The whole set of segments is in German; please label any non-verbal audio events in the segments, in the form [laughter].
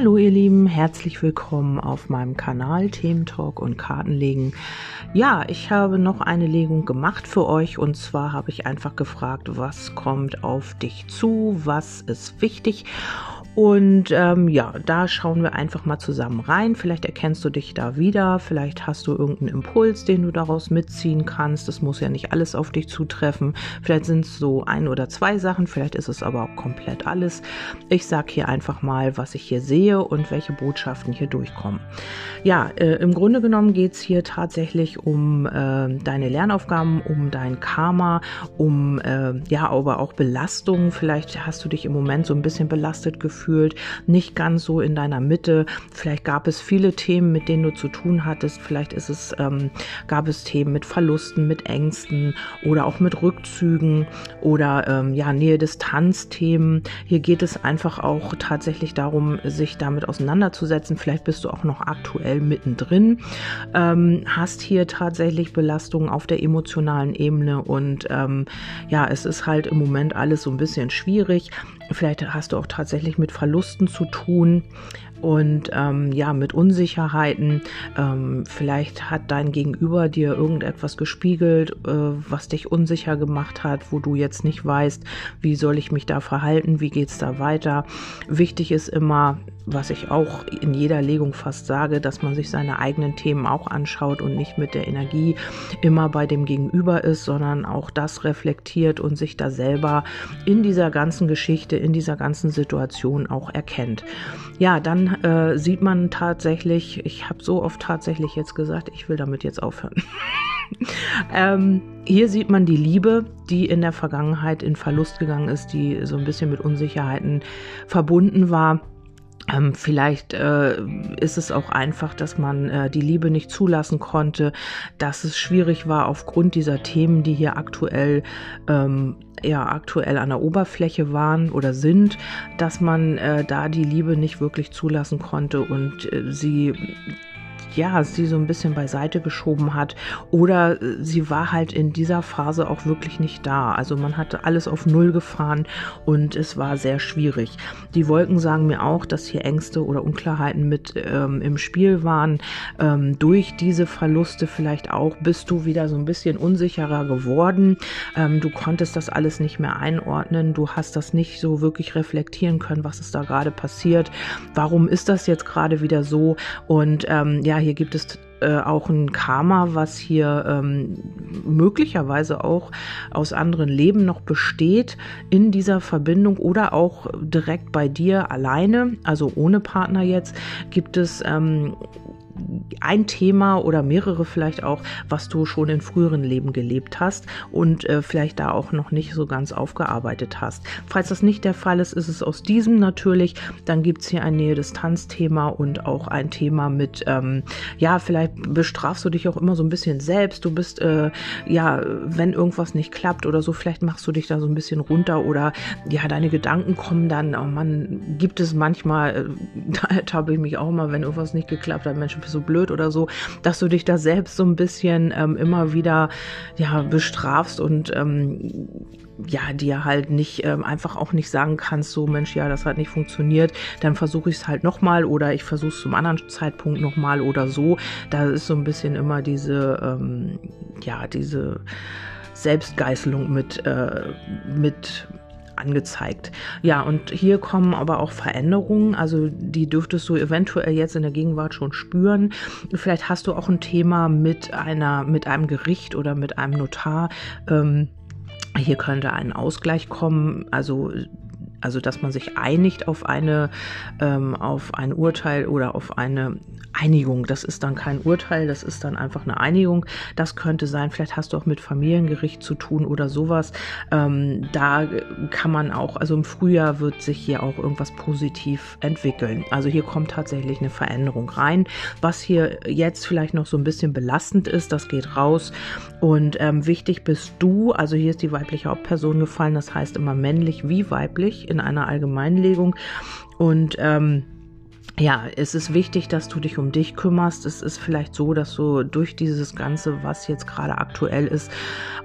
Hallo ihr Lieben, herzlich willkommen auf meinem Kanal Thementalk und Kartenlegen. Ja, ich habe noch eine Legung gemacht für euch. Und zwar habe ich einfach gefragt, was kommt auf dich zu, was ist wichtig und ähm, ja, da schauen wir einfach mal zusammen rein. Vielleicht erkennst du dich da wieder, vielleicht hast du irgendeinen Impuls, den du daraus mitziehen kannst. Das muss ja nicht alles auf dich zutreffen. Vielleicht sind es so ein oder zwei Sachen, vielleicht ist es aber auch komplett alles. Ich sage hier einfach mal, was ich hier sehe und welche Botschaften hier durchkommen. Ja, äh, im Grunde genommen geht es hier tatsächlich um äh, deine Lernaufgaben, um dein Karma, um äh, ja, aber auch Belastungen. Vielleicht hast du dich im Moment so ein bisschen belastet gefühlt gefühlt, nicht ganz so in deiner Mitte. Vielleicht gab es viele Themen, mit denen du zu tun hattest. Vielleicht ist es, ähm, gab es Themen mit Verlusten, mit Ängsten oder auch mit Rückzügen oder ähm, ja, Nähe-Distanz-Themen. Hier geht es einfach auch tatsächlich darum, sich damit auseinanderzusetzen. Vielleicht bist du auch noch aktuell mittendrin, ähm, hast hier tatsächlich Belastungen auf der emotionalen Ebene und ähm, ja, es ist halt im Moment alles so ein bisschen schwierig. Vielleicht hast du auch tatsächlich mit Verlusten zu tun und ähm, ja, mit Unsicherheiten. Ähm, vielleicht hat dein Gegenüber dir irgendetwas gespiegelt, äh, was dich unsicher gemacht hat, wo du jetzt nicht weißt, wie soll ich mich da verhalten, wie geht es da weiter. Wichtig ist immer, was ich auch in jeder Legung fast sage, dass man sich seine eigenen Themen auch anschaut und nicht mit der Energie immer bei dem Gegenüber ist, sondern auch das reflektiert und sich da selber in dieser ganzen Geschichte, in dieser ganzen Situation auch erkennt. Ja, dann äh, sieht man tatsächlich, ich habe so oft tatsächlich jetzt gesagt, ich will damit jetzt aufhören. [laughs] ähm, hier sieht man die Liebe, die in der Vergangenheit in Verlust gegangen ist, die so ein bisschen mit Unsicherheiten verbunden war. Ähm, vielleicht äh, ist es auch einfach, dass man äh, die Liebe nicht zulassen konnte, dass es schwierig war aufgrund dieser Themen, die hier aktuell ähm, ja aktuell an der Oberfläche waren oder sind, dass man äh, da die Liebe nicht wirklich zulassen konnte und äh, sie ja, sie so ein bisschen beiseite geschoben hat oder äh, sie war halt in dieser Phase auch wirklich nicht da. Also man hatte alles auf Null gefahren und es war sehr schwierig. Die Wolken sagen mir auch, dass hier Ängste oder Unklarheiten mit ähm, im Spiel waren. Ähm, durch diese Verluste vielleicht auch bist du wieder so ein bisschen unsicherer geworden. Ähm, du konntest das alles nicht mehr einordnen. Du hast das nicht so wirklich reflektieren können, was ist da gerade passiert. Warum ist das jetzt gerade wieder so? Und ähm, ja, hier gibt es äh, auch ein Karma, was hier ähm, möglicherweise auch aus anderen Leben noch besteht in dieser Verbindung oder auch direkt bei dir alleine, also ohne Partner jetzt, gibt es ähm, ein Thema oder mehrere vielleicht auch, was du schon in früheren Leben gelebt hast und äh, vielleicht da auch noch nicht so ganz aufgearbeitet hast. Falls das nicht der Fall ist, ist es aus diesem natürlich. Dann gibt es hier ein Nähe-Distanz-Thema und auch ein Thema mit, ähm, ja, vielleicht bestrafst du dich auch immer so ein bisschen selbst. Du bist, äh, ja, wenn irgendwas nicht klappt oder so, vielleicht machst du dich da so ein bisschen runter oder ja, deine Gedanken kommen dann, oh Mann, gibt es manchmal, äh, [laughs] da ertappe ich mich auch mal, wenn irgendwas nicht geklappt hat, Mensch, so blöd oder so, dass du dich da selbst so ein bisschen ähm, immer wieder ja bestrafst und ähm, ja, dir halt nicht ähm, einfach auch nicht sagen kannst, so Mensch, ja, das hat nicht funktioniert, dann versuche ich es halt nochmal oder ich versuche es zum anderen Zeitpunkt nochmal oder so. Da ist so ein bisschen immer diese, ähm, ja, diese Selbstgeißelung mit, äh, mit angezeigt. Ja, und hier kommen aber auch Veränderungen, also die dürftest du eventuell jetzt in der Gegenwart schon spüren. Vielleicht hast du auch ein Thema mit einer, mit einem Gericht oder mit einem Notar. Ähm, hier könnte ein Ausgleich kommen, also also dass man sich einigt auf eine ähm, auf ein Urteil oder auf eine Einigung. Das ist dann kein Urteil, das ist dann einfach eine Einigung. Das könnte sein. Vielleicht hast du auch mit Familiengericht zu tun oder sowas. Ähm, da kann man auch, also im Frühjahr wird sich hier auch irgendwas positiv entwickeln. Also hier kommt tatsächlich eine Veränderung rein. Was hier jetzt vielleicht noch so ein bisschen belastend ist, das geht raus. Und ähm, wichtig bist du, also hier ist die weibliche Hauptperson gefallen, das heißt immer männlich wie weiblich in einer Allgemeinlegung. Und ähm, ja, es ist wichtig, dass du dich um dich kümmerst. Es ist vielleicht so, dass du durch dieses Ganze, was jetzt gerade aktuell ist,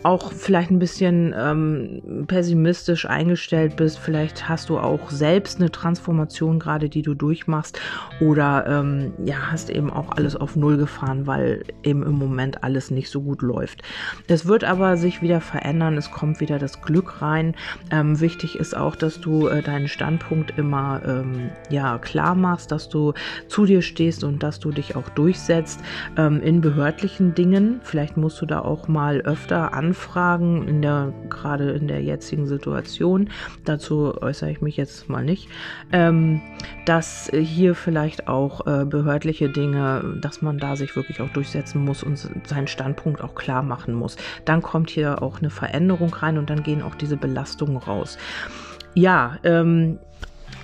auch vielleicht ein bisschen ähm, pessimistisch eingestellt bist. Vielleicht hast du auch selbst eine Transformation gerade, die du durchmachst. Oder ähm, ja, hast eben auch alles auf Null gefahren, weil eben im Moment alles nicht so gut läuft. Es wird aber sich wieder verändern. Es kommt wieder das Glück rein. Ähm, wichtig ist auch, dass du äh, deinen Standpunkt immer ähm, ja klar machst, dass du zu dir stehst und dass du dich auch durchsetzt ähm, in behördlichen Dingen. Vielleicht musst du da auch mal öfter anfragen, in der, gerade in der jetzigen Situation. Dazu äußere ich mich jetzt mal nicht. Ähm, dass hier vielleicht auch äh, behördliche Dinge, dass man da sich wirklich auch durchsetzen muss und seinen Standpunkt auch klar machen muss. Dann kommt hier auch eine Veränderung rein und dann gehen auch diese Belastungen raus. Ja, ähm,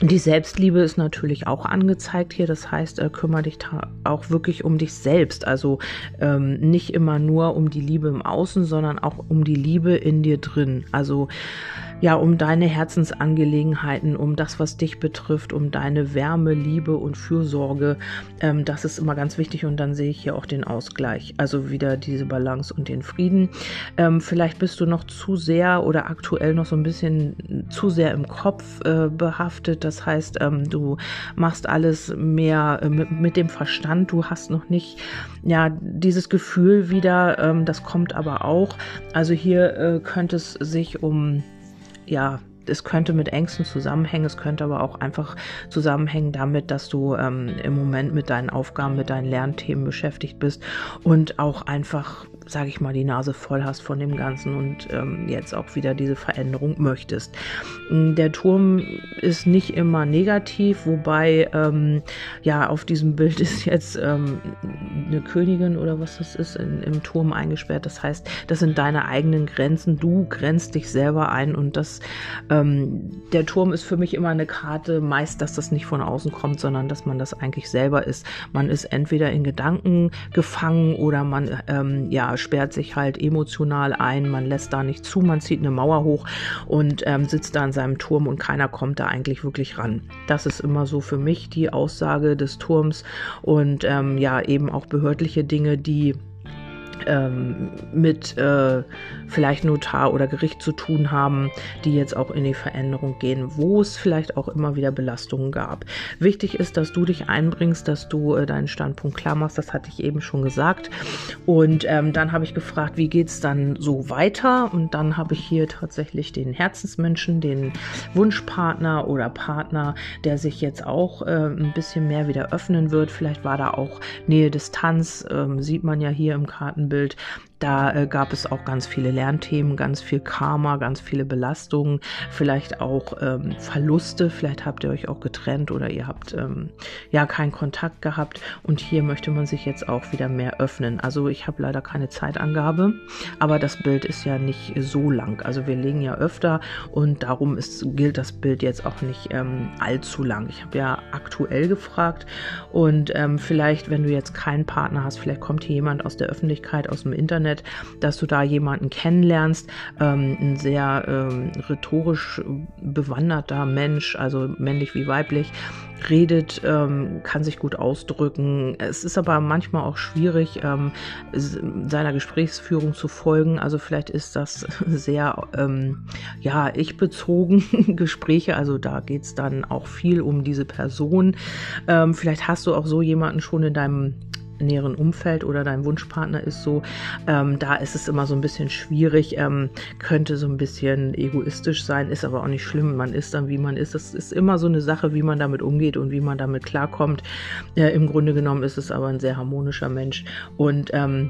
die Selbstliebe ist natürlich auch angezeigt hier. Das heißt, äh, kümmere dich auch wirklich um dich selbst. Also ähm, nicht immer nur um die Liebe im Außen, sondern auch um die Liebe in dir drin. Also ja, um deine Herzensangelegenheiten, um das, was dich betrifft, um deine Wärme, Liebe und Fürsorge. Ähm, das ist immer ganz wichtig und dann sehe ich hier auch den Ausgleich, also wieder diese Balance und den Frieden. Ähm, vielleicht bist du noch zu sehr oder aktuell noch so ein bisschen zu sehr im Kopf äh, behaftet. Das heißt, ähm, du machst alles mehr äh, mit, mit, dem Verstand. Du hast noch nicht ja dieses Gefühl wieder. Ähm, das kommt aber auch. Also hier äh, könnte es sich um ja, es könnte mit Ängsten zusammenhängen, es könnte aber auch einfach zusammenhängen damit, dass du ähm, im Moment mit deinen Aufgaben, mit deinen Lernthemen beschäftigt bist und auch einfach sage ich mal, die Nase voll hast von dem Ganzen und ähm, jetzt auch wieder diese Veränderung möchtest. Mm, der Turm ist nicht immer negativ, wobei ähm, ja auf diesem Bild ist jetzt ähm, eine Königin oder was das ist in, im Turm eingesperrt. Das heißt, das sind deine eigenen Grenzen. Du grenzt dich selber ein und das ähm, der Turm ist für mich immer eine Karte, meist, dass das nicht von außen kommt, sondern dass man das eigentlich selber ist. Man ist entweder in Gedanken gefangen oder man ähm, sperrt sich halt emotional ein, man lässt da nicht zu, man zieht eine Mauer hoch und ähm, sitzt da in seinem Turm und keiner kommt da eigentlich wirklich ran. Das ist immer so für mich die Aussage des Turms und ähm, ja eben auch behördliche Dinge, die ähm, mit äh, vielleicht Notar oder Gericht zu tun haben, die jetzt auch in die Veränderung gehen, wo es vielleicht auch immer wieder Belastungen gab. Wichtig ist, dass du dich einbringst, dass du äh, deinen Standpunkt klar machst, das hatte ich eben schon gesagt. Und ähm, dann habe ich gefragt, wie geht es dann so weiter? Und dann habe ich hier tatsächlich den Herzensmenschen, den Wunschpartner oder Partner, der sich jetzt auch äh, ein bisschen mehr wieder öffnen wird. Vielleicht war da auch Nähe Distanz, ähm, sieht man ja hier im Kartenbild Bild da äh, gab es auch ganz viele Lernthemen, ganz viel Karma, ganz viele Belastungen, vielleicht auch ähm, Verluste. Vielleicht habt ihr euch auch getrennt oder ihr habt ähm, ja keinen Kontakt gehabt. Und hier möchte man sich jetzt auch wieder mehr öffnen. Also ich habe leider keine Zeitangabe, aber das Bild ist ja nicht so lang. Also wir legen ja öfter und darum ist, gilt das Bild jetzt auch nicht ähm, allzu lang. Ich habe ja aktuell gefragt und ähm, vielleicht, wenn du jetzt keinen Partner hast, vielleicht kommt hier jemand aus der Öffentlichkeit, aus dem Internet Internet, dass du da jemanden kennenlernst, ähm, ein sehr ähm, rhetorisch bewanderter Mensch, also männlich wie weiblich, redet, ähm, kann sich gut ausdrücken. Es ist aber manchmal auch schwierig, ähm, seiner Gesprächsführung zu folgen. Also vielleicht ist das [laughs] sehr, ähm, ja, ich bezogen [laughs] Gespräche. Also da geht es dann auch viel um diese Person. Ähm, vielleicht hast du auch so jemanden schon in deinem näheren Umfeld oder dein Wunschpartner ist so, ähm, da ist es immer so ein bisschen schwierig, ähm, könnte so ein bisschen egoistisch sein, ist aber auch nicht schlimm. Man ist dann, wie man ist. Das ist immer so eine Sache, wie man damit umgeht und wie man damit klarkommt. Äh, Im Grunde genommen ist es aber ein sehr harmonischer Mensch und ähm,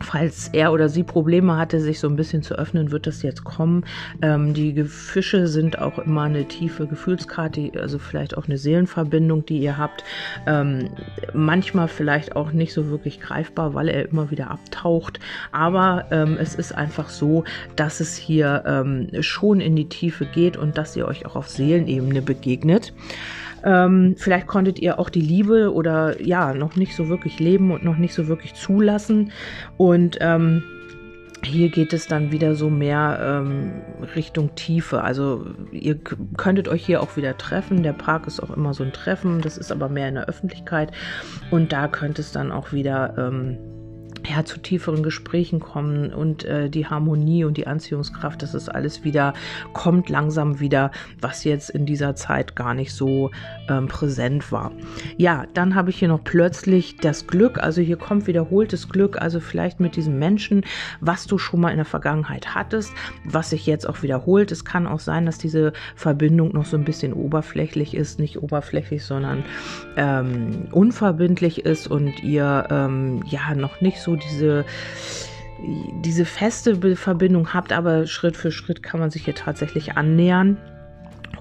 Falls er oder sie Probleme hatte, sich so ein bisschen zu öffnen, wird das jetzt kommen. Ähm, die Fische sind auch immer eine tiefe Gefühlskarte, also vielleicht auch eine Seelenverbindung, die ihr habt. Ähm, manchmal vielleicht auch nicht so wirklich greifbar, weil er immer wieder abtaucht. Aber ähm, es ist einfach so, dass es hier ähm, schon in die Tiefe geht und dass ihr euch auch auf Seelenebene begegnet. Ähm, vielleicht konntet ihr auch die Liebe oder ja, noch nicht so wirklich leben und noch nicht so wirklich zulassen. Und ähm, hier geht es dann wieder so mehr ähm, Richtung Tiefe. Also ihr könntet euch hier auch wieder treffen. Der Park ist auch immer so ein Treffen. Das ist aber mehr in der Öffentlichkeit. Und da könnte es dann auch wieder... Ähm, ja, zu tieferen Gesprächen kommen und äh, die Harmonie und die Anziehungskraft, das ist alles wieder, kommt langsam wieder, was jetzt in dieser Zeit gar nicht so ähm, präsent war. Ja, dann habe ich hier noch plötzlich das Glück, also hier kommt wiederholtes Glück, also vielleicht mit diesem Menschen, was du schon mal in der Vergangenheit hattest, was sich jetzt auch wiederholt. Es kann auch sein, dass diese Verbindung noch so ein bisschen oberflächlich ist, nicht oberflächlich, sondern ähm, unverbindlich ist und ihr ähm, ja noch nicht so diese diese feste Verbindung habt, aber Schritt für Schritt kann man sich hier tatsächlich annähern.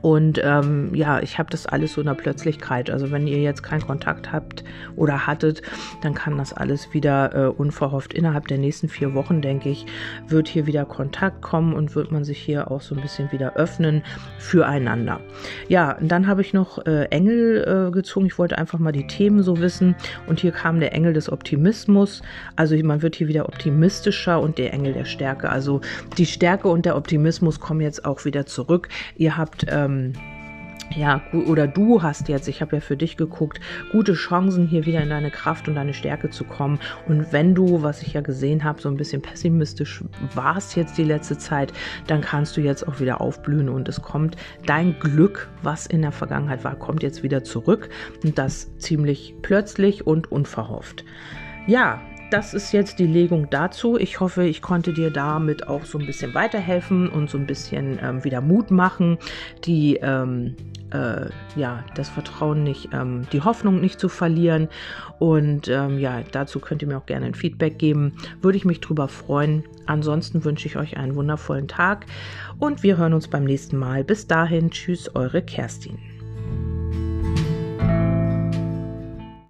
Und ähm, ja, ich habe das alles so in der Plötzlichkeit. Also wenn ihr jetzt keinen Kontakt habt oder hattet, dann kann das alles wieder äh, unverhofft innerhalb der nächsten vier Wochen, denke ich, wird hier wieder Kontakt kommen und wird man sich hier auch so ein bisschen wieder öffnen füreinander. Ja, dann habe ich noch äh, Engel äh, gezogen. Ich wollte einfach mal die Themen so wissen. Und hier kam der Engel des Optimismus. Also man wird hier wieder optimistischer und der Engel der Stärke. Also die Stärke und der Optimismus kommen jetzt auch wieder zurück. Ihr habt ähm, ähm, ja, oder du hast jetzt, ich habe ja für dich geguckt, gute Chancen, hier wieder in deine Kraft und deine Stärke zu kommen. Und wenn du, was ich ja gesehen habe, so ein bisschen pessimistisch warst jetzt die letzte Zeit, dann kannst du jetzt auch wieder aufblühen und es kommt dein Glück, was in der Vergangenheit war, kommt jetzt wieder zurück und das ziemlich plötzlich und unverhofft. Ja, das ist jetzt die Legung dazu. Ich hoffe, ich konnte dir damit auch so ein bisschen weiterhelfen und so ein bisschen ähm, wieder Mut machen, die ähm, äh, ja das Vertrauen nicht, ähm, die Hoffnung nicht zu verlieren. Und ähm, ja, dazu könnt ihr mir auch gerne ein Feedback geben. Würde ich mich drüber freuen. Ansonsten wünsche ich euch einen wundervollen Tag und wir hören uns beim nächsten Mal. Bis dahin, tschüss, eure Kerstin.